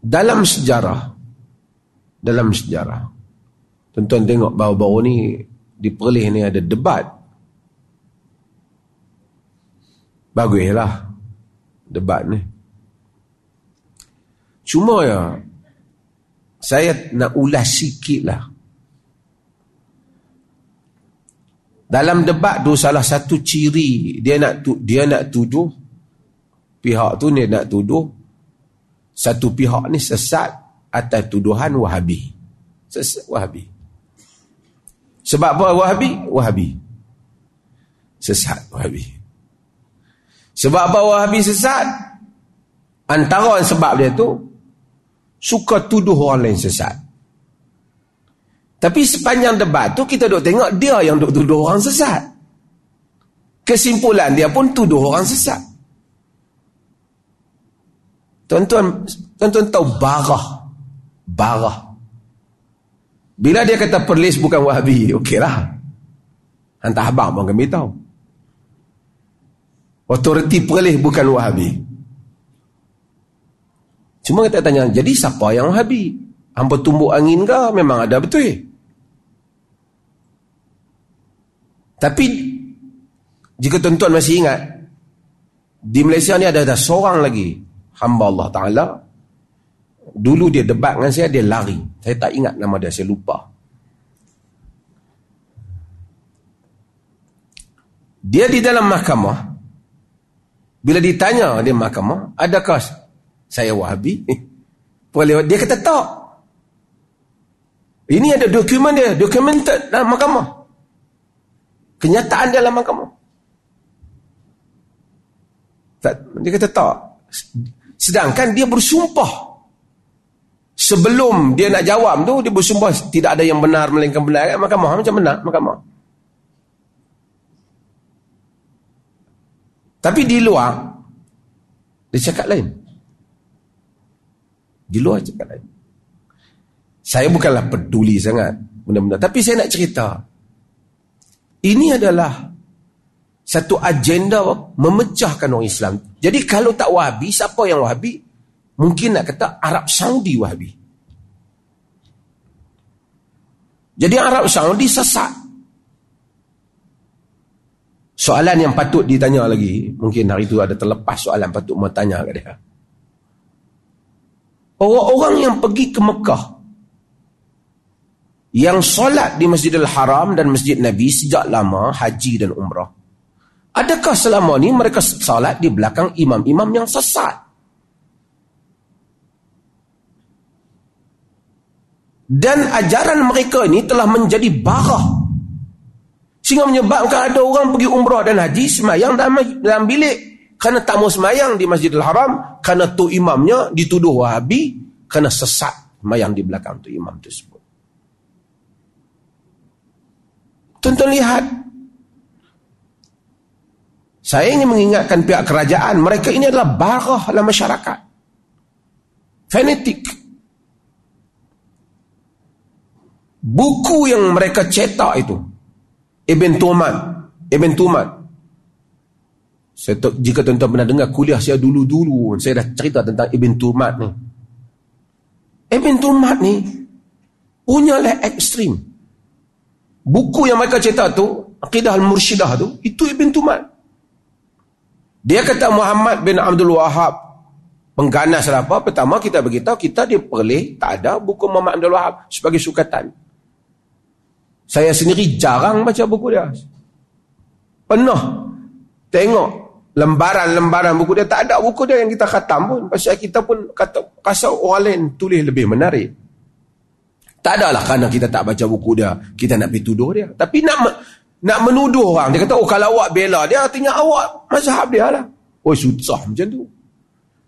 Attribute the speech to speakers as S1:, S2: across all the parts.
S1: dalam sejarah. Dalam sejarah. Tuan-tuan tengok baru-baru ni di Perlis ni ada debat. Baguslah debat ni. Cuma ya saya nak ulas sikit lah dalam debat tu salah satu ciri dia nak tu, dia nak tuduh pihak tu dia nak tuduh satu pihak ni sesat atas tuduhan wahabi sesat wahabi sebab apa wahabi wahabi sesat wahabi sebab apa wahabi sesat antara sebab dia tu suka tuduh orang lain sesat. Tapi sepanjang debat tu kita duk tengok dia yang duk tuduh orang sesat. Kesimpulan dia pun tuduh orang sesat. Tuan-tuan, tuan-tuan tahu barah. Barah. Bila dia kata perlis bukan wahabi, okeylah. Hantar abang pun kami tahu. Otoriti perlis bukan wahabi. Cuma kita tanya, jadi siapa yang Wahabi? Hampa tumbuk angin ke? Memang ada betul. Tapi, jika tuan-tuan masih ingat, di Malaysia ni ada, ada seorang lagi, hamba Allah Ta'ala, dulu dia debat dengan saya, dia lari. Saya tak ingat nama dia, saya lupa. Dia di dalam mahkamah, bila ditanya di mahkamah, adakah saya wahabi? Boleh dia kata tak. Ini ada dokumen dia dokumen dalam mahkamah. Kenyataan dalam mahkamah. Dia kata tak sedangkan dia bersumpah sebelum dia nak jawab tu dia bersumpah tidak ada yang benar melainkan benar kan? mahkamah macam benar mahkamah tapi di luar dia cakap lain di luar cakap lain. Saya bukanlah peduli sangat benda-benda. Tapi saya nak cerita. Ini adalah satu agenda memecahkan orang Islam. Jadi kalau tak wahabi, siapa yang wahabi? Mungkin nak kata Arab Saudi wahabi. Jadi Arab Saudi sesat. Soalan yang patut ditanya lagi, mungkin hari itu ada terlepas soalan patut mau tanya ke dia. Orang-orang yang pergi ke Mekah yang solat di Masjidil Haram dan Masjid Nabi sejak lama haji dan umrah. Adakah selama ni mereka solat di belakang imam-imam yang sesat? Dan ajaran mereka ini telah menjadi barah. Sehingga menyebabkan ada orang pergi umrah dan haji semayang dalam, bilik kerana tak mau semayang di Masjidil Haram kerana tu imamnya dituduh wahabi kerana sesat semayang di belakang tu imam tersebut tuan-tuan lihat saya ingin mengingatkan pihak kerajaan mereka ini adalah barah dalam masyarakat fanatik buku yang mereka cetak itu Ibn Tuman Ibn Tuman saya jika tuan-tuan pernah dengar kuliah saya dulu-dulu, saya dah cerita tentang Ibn Tumat ni. Ibn Tumat ni punya lah ekstrim. Buku yang mereka cetak tu, Aqidah Al-Mursyidah tu, itu Ibn Tumat. Dia kata Muhammad bin Abdul Wahab pengganas apa? Pertama kita beritahu kita dia perlih tak ada buku Muhammad Abdul Wahab sebagai sukatan. Saya sendiri jarang baca buku dia. Pernah tengok lembaran-lembaran buku dia tak ada buku dia yang kita khatam pun pasal kita pun kata kasau orang lain tulis lebih menarik tak adalah kerana kita tak baca buku dia kita nak pergi tuduh dia tapi nak nak menuduh orang. Dia kata oh kalau awak bela dia artinya awak mazhab dia lah. Oh susah macam tu.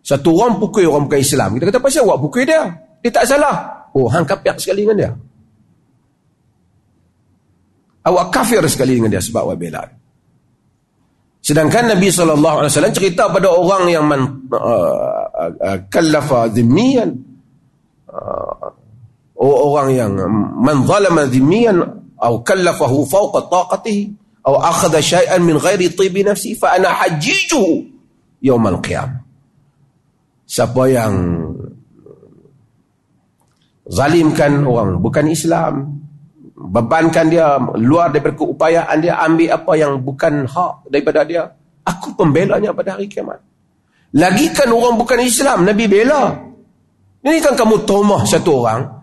S1: Satu orang pukul orang bukan Islam. Kita kata pasal awak pukul dia? Dia tak salah. Oh hang kafir sekali dengan dia. Awak kafir sekali dengan dia sebab awak bela Sedangkan Nabi SAW cerita pada orang yang man, uh, uh, kallafa zimmiyan. Uh, orang yang man zalama zimmiyan atau kallafahu fawqa taqatihi. Atau akhadha syai'an min ghairi tibi nafsi fa ana hajjijuhu yawm al-qiyam siapa yang zalimkan orang bukan Islam bebankan dia luar daripada keupayaan dia ambil apa yang bukan hak daripada dia aku pembelanya pada hari kiamat. Lagi kan orang bukan Islam Nabi bela. Ini kan kamu tomah satu orang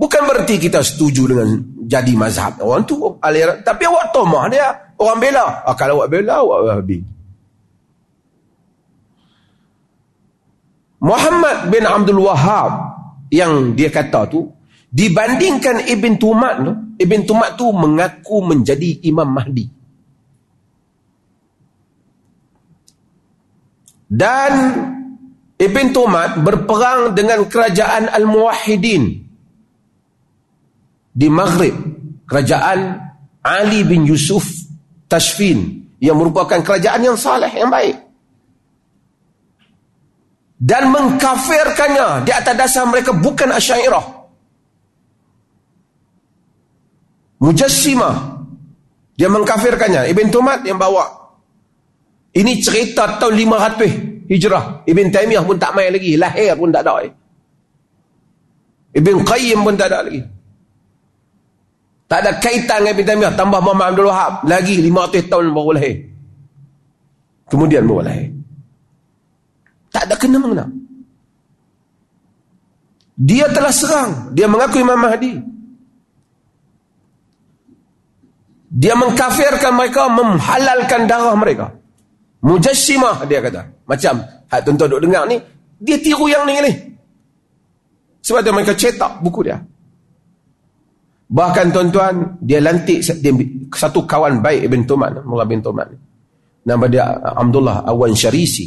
S1: bukan berarti kita setuju dengan jadi mazhab. Orang tu aliran. Tapi awak tomah dia orang bela. Ah, kalau awak bela awak habis. Muhammad bin Abdul Wahab yang dia kata tu dibandingkan Ibn Tumat tu Ibn Tumat tu mengaku menjadi Imam Mahdi. Dan Ibn Tumat berperang dengan kerajaan Al-Muwahidin di Maghrib kerajaan Ali bin Yusuf Tashfin yang merupakan kerajaan yang saleh yang baik. Dan mengkafirkannya di atas dasar mereka bukan asyairah. Mujassimah dia mengkafirkannya. Ibn Tumat yang bawa. Ini cerita tahun 500 hijrah. Ibn Taymiyah pun tak main lagi. Lahir pun tak ada. Ibn Qayyim pun tak ada lagi tak ada kaitan dengan Ibn tambah Muhammad Abdul Wahab lagi 500 tahun baru lahir kemudian baru lahir tak ada kena mengena. Dia telah serang. Dia mengaku Imam Mahdi. Dia mengkafirkan mereka, menghalalkan darah mereka. Mujassimah dia kata. Macam hak tuan-tuan duk dengar ni, dia tiru yang ni ni. Sebab tu mereka cetak buku dia. Bahkan tuan-tuan, dia lantik satu kawan baik Ibn Tuman, Mullah bin Tuman. Nama dia Abdullah Awan Syarisi.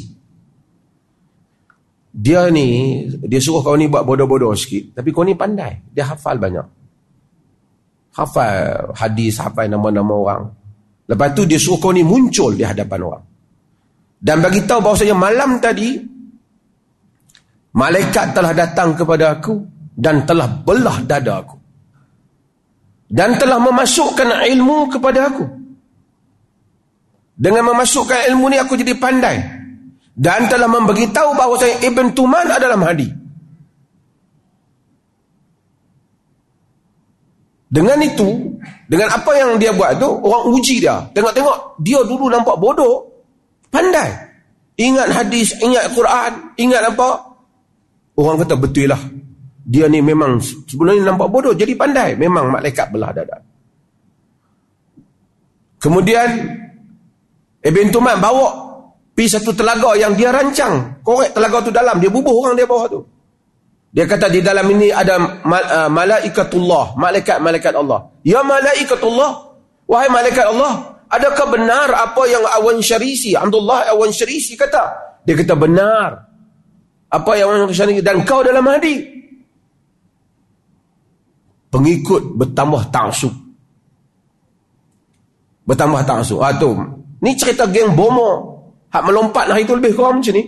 S1: Dia ni dia suruh kau ni buat bodoh-bodoh sikit. Tapi kau ni pandai. Dia hafal banyak. Hafal hadis hafal nama-nama orang. Lepas tu dia suruh kau ni muncul di hadapan orang. Dan bagi tahu bahawasanya malam tadi malaikat telah datang kepada aku dan telah belah dada aku dan telah memasukkan ilmu kepada aku dengan memasukkan ilmu ni aku jadi pandai dan telah memberitahu bahawa saya Ibn Tuman adalah Mahdi. Dengan itu, dengan apa yang dia buat tu, orang uji dia. Tengok-tengok, dia dulu nampak bodoh, pandai. Ingat hadis, ingat Quran, ingat apa? Orang kata betul lah. Dia ni memang sebenarnya nampak bodoh, jadi pandai. Memang malaikat belah dada. Kemudian, Ibn Tuman bawa Pi satu telaga yang dia rancang. Korek telaga tu dalam. Dia bubuh orang dia bawah tu. Dia kata di dalam ini ada uh, malaikatullah. Malaikat-malaikat Allah. Ya malaikatullah. Wahai malaikat Allah. Adakah benar apa yang Awan Syarisi. Alhamdulillah Awan Syarisi kata. Dia kata benar. Apa yang Awan Syarisi. Dan kau dalam hadi. Pengikut bertambah ta'asub. Bertambah ta'asub. Ah, tu. Ni cerita geng bomo. Hak melompat hari itu lebih kurang macam ni.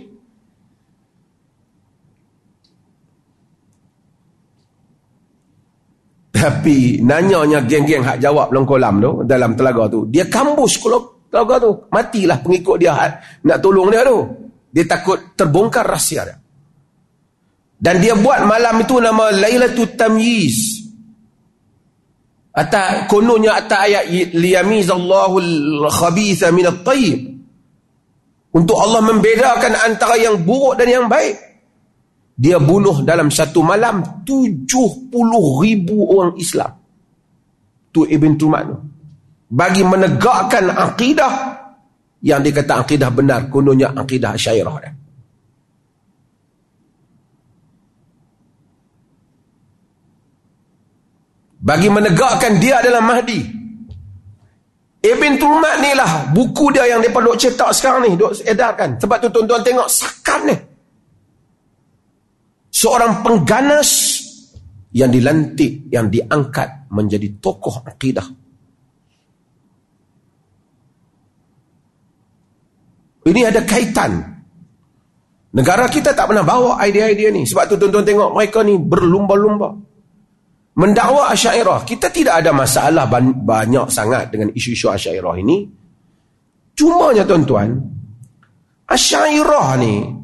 S1: Tapi nanyanya geng-geng hak jawab dalam kolam tu, dalam telaga tu. Dia kambus kalau telaga tu. Matilah pengikut dia nak tolong dia tu. Dia takut terbongkar rahsia dia. Dan dia buat malam itu nama Lailatul Tamyiz. Atau kononnya atas ayat liyamizallahu al-khabitha min at-tayyib. Untuk Allah membedakan antara yang buruk dan yang baik. Dia bunuh dalam satu malam 70 ribu orang Islam. Tu Ibn Tumat tu. Bagi menegakkan akidah yang dikata akidah benar. Kononnya akidah syairah dia. Bagi menegakkan dia adalah Mahdi. Ibn Tulmat ni lah buku dia yang mereka duk cetak sekarang ni duk edarkan. Sebab tu tuan-tuan tengok sakan ni. Seorang pengganas yang dilantik yang diangkat menjadi tokoh akidah. Ini ada kaitan. Negara kita tak pernah bawa idea-idea ni. Sebab tu tuan-tuan tengok mereka ni berlumba-lumba mendakwa asyairah kita tidak ada masalah banyak sangat dengan isu-isu asyairah ini cumanya tuan-tuan asyairah ni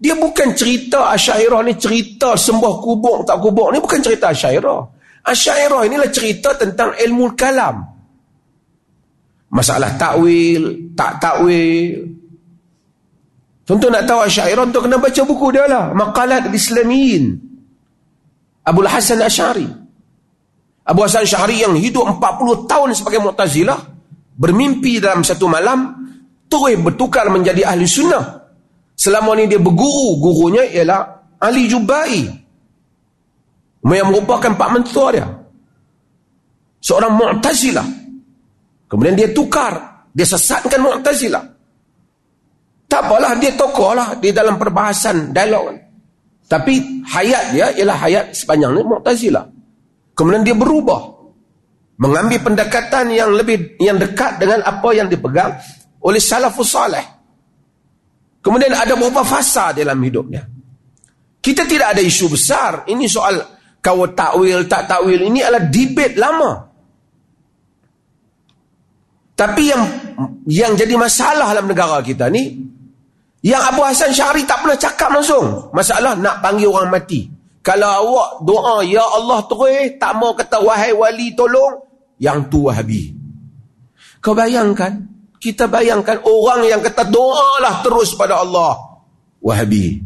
S1: Dia bukan cerita Asyairah ni cerita sembah kubur tak kubur. Ni bukan cerita Asyairah. Asyairah inilah cerita tentang ilmu kalam. Masalah takwil, tak takwil. Tentu nak tahu Asyairah untuk kena baca buku dia lah. Maqalat Islamiyin. Abu Hasan Asyari. Abu Hasan Asyari yang hidup 40 tahun sebagai Mu'tazilah. Bermimpi dalam satu malam. Terus bertukar menjadi ahli sunnah. Selama ni dia berguru, gurunya ialah Ali Jubai. Yang merupakan pak mentua dia. Seorang Mu'tazilah. Kemudian dia tukar. Dia sesatkan Mu'tazilah. Tak apalah, dia tokoh lah di dalam perbahasan dialog. Tapi hayat dia ialah hayat sepanjang ni Mu'tazilah. Kemudian dia berubah. Mengambil pendekatan yang lebih yang dekat dengan apa yang dipegang oleh salafus salih. Kemudian ada beberapa fasa dalam hidupnya. Kita tidak ada isu besar. Ini soal kau takwil, tak takwil. Ini adalah debate lama. Tapi yang yang jadi masalah dalam negara kita ni, yang Abu Hassan Syahri tak pernah cakap langsung. Masalah nak panggil orang mati. Kalau awak doa, Ya Allah terus, tak mau kata, wahai wali tolong, yang tu wahabi. Kau bayangkan, kita bayangkan orang yang kata doalah terus pada Allah. Wahabi.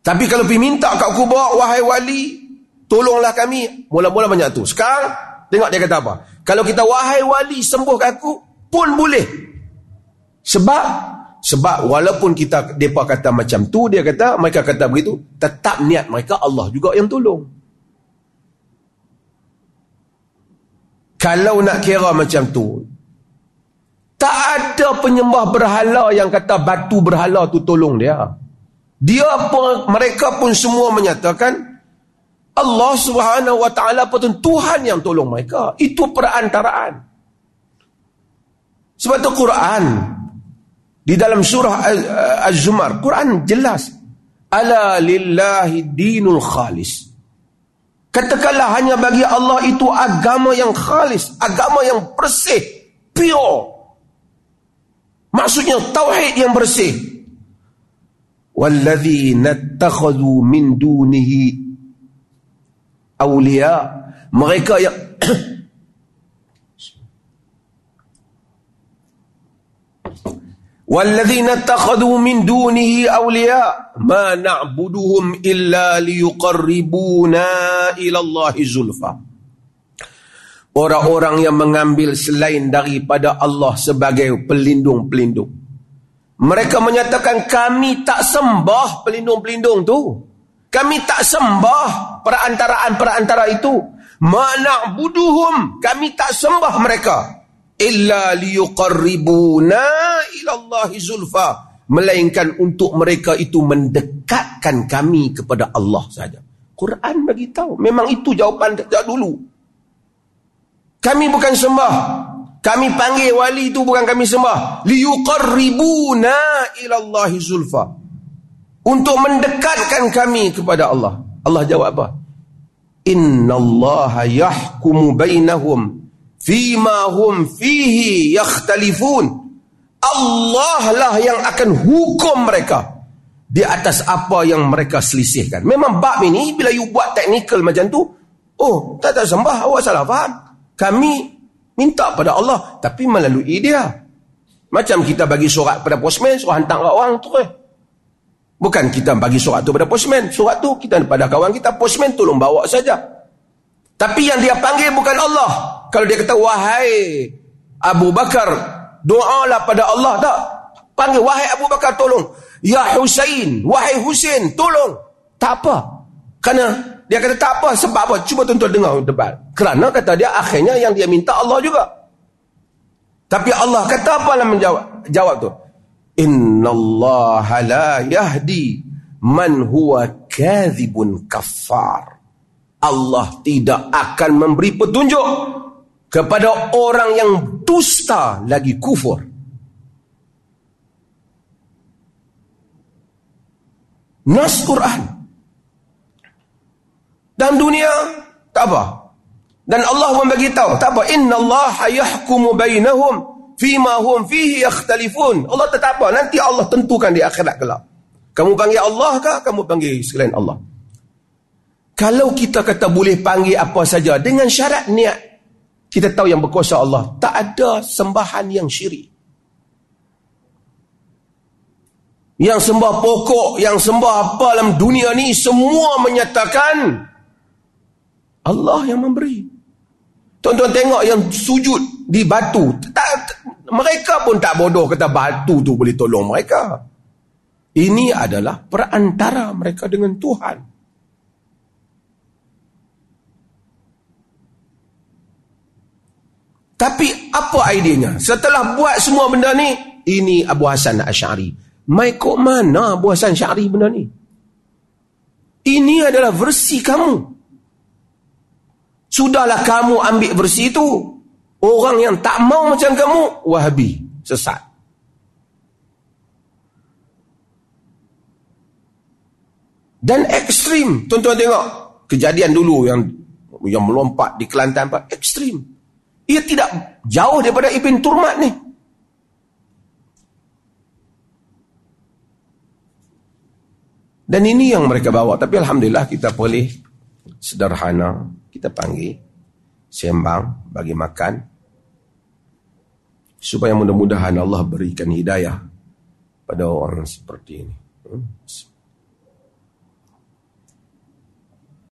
S1: Tapi kalau pergi minta kat kubur, wahai wali, tolonglah kami. Mula-mula banyak tu. Sekarang, tengok dia kata apa. Kalau kita wahai wali sembuhkan aku, pun boleh. Sebab, sebab walaupun kita, mereka kata macam tu, dia kata, mereka kata begitu, tetap niat mereka Allah juga yang tolong. Kalau nak kira macam tu, tak ada penyembah berhala yang kata batu berhala tu tolong dia. Dia pun, mereka pun semua menyatakan Allah subhanahu wa ta'ala pun Tuhan yang tolong mereka. Itu perantaraan. Sebab tu Quran di dalam surah Az-Zumar, Quran jelas. Ala lillahi dinul khalis. Katakanlah hanya bagi Allah itu agama yang khalis, agama yang bersih, pure. Maksudnya tauhid yang bersih. Walladzina takhadhu min dunihi awliya. Mereka yang Walladzina takhadhu min dunihi awliya ma na'buduhum illa liyuqarribuna ila Allahi zulfa. Orang-orang yang mengambil selain daripada Allah sebagai pelindung-pelindung. Mereka menyatakan kami tak sembah pelindung-pelindung tu. Kami tak sembah perantaraan-perantara itu. Mana buduhum. Kami tak sembah mereka. Illa liyuqarribuna ilallahi zulfa. Melainkan untuk mereka itu mendekatkan kami kepada Allah saja. Quran bagi tahu. Memang itu jawapan sejak dulu. Kami bukan sembah. Kami panggil wali itu bukan kami sembah. Liyuqarribuna ilallahi zulfa. Untuk mendekatkan kami kepada Allah. Allah jawab apa? Inna Allah yahkumu bainahum fima hum fihi yakhtalifun. Allah lah yang akan hukum mereka di atas apa yang mereka selisihkan. Memang bab ini bila you buat teknikal macam tu, oh, tak tak sembah, awak salah faham. Kami minta pada Allah tapi melalui dia. Macam kita bagi surat pada postman, surat hantar kat orang tu eh. Bukan kita bagi surat tu pada postman, surat tu kita pada kawan kita, postman tolong bawa saja. Tapi yang dia panggil bukan Allah. Kalau dia kata wahai Abu Bakar, doalah pada Allah tak? Panggil wahai Abu Bakar tolong. Ya Husain, wahai Husain tolong. Tak apa. Kerana dia kata tak apa sebab apa? Cuba tuan-tuan dengar debat. Kerana kata dia akhirnya yang dia minta Allah juga. Tapi Allah kata apa dalam menjawab jawab tu? Inna Allah la yahdi man huwa kadhibun kafar. Allah tidak akan memberi petunjuk kepada orang yang dusta lagi kufur. Nas Quran. Dan dunia tak apa. Dan Allah pun bagi tahu, tak apa. Inna Allah yahkumu bainahum fima hum fihi yakhtalifun. Allah tetap apa? Nanti Allah tentukan di akhirat kelak. Kamu panggil Allah kah? Kamu panggil selain Allah? Kalau kita kata boleh panggil apa saja dengan syarat niat, kita tahu yang berkuasa Allah. Tak ada sembahan yang syirik. Yang sembah pokok, yang sembah apa dalam dunia ni, semua menyatakan Allah yang memberi. Tuan-tuan tengok yang sujud di batu. Tak, mereka pun tak bodoh kata batu tu boleh tolong mereka. Ini adalah perantara mereka dengan Tuhan. Tapi apa idenya? Setelah buat semua benda ni, ini Abu Hasan Ash'ari. Mai kok mana Abu Hasan Ash'ari benda ni? Ini adalah versi kamu. Sudahlah kamu ambil versi itu. Orang yang tak mau macam kamu, wahabi, sesat. Dan ekstrim. Tuan-tuan tengok. Kejadian dulu yang yang melompat di Kelantan, Pak. Ekstrim. Ia tidak jauh daripada Ibn Turmat ni. Dan ini yang mereka bawa. Tapi Alhamdulillah kita boleh sederhana. Kita panggil. Sembang bagi makan. Supaya mudah-mudahan Allah berikan hidayah pada orang seperti ini. Hmm.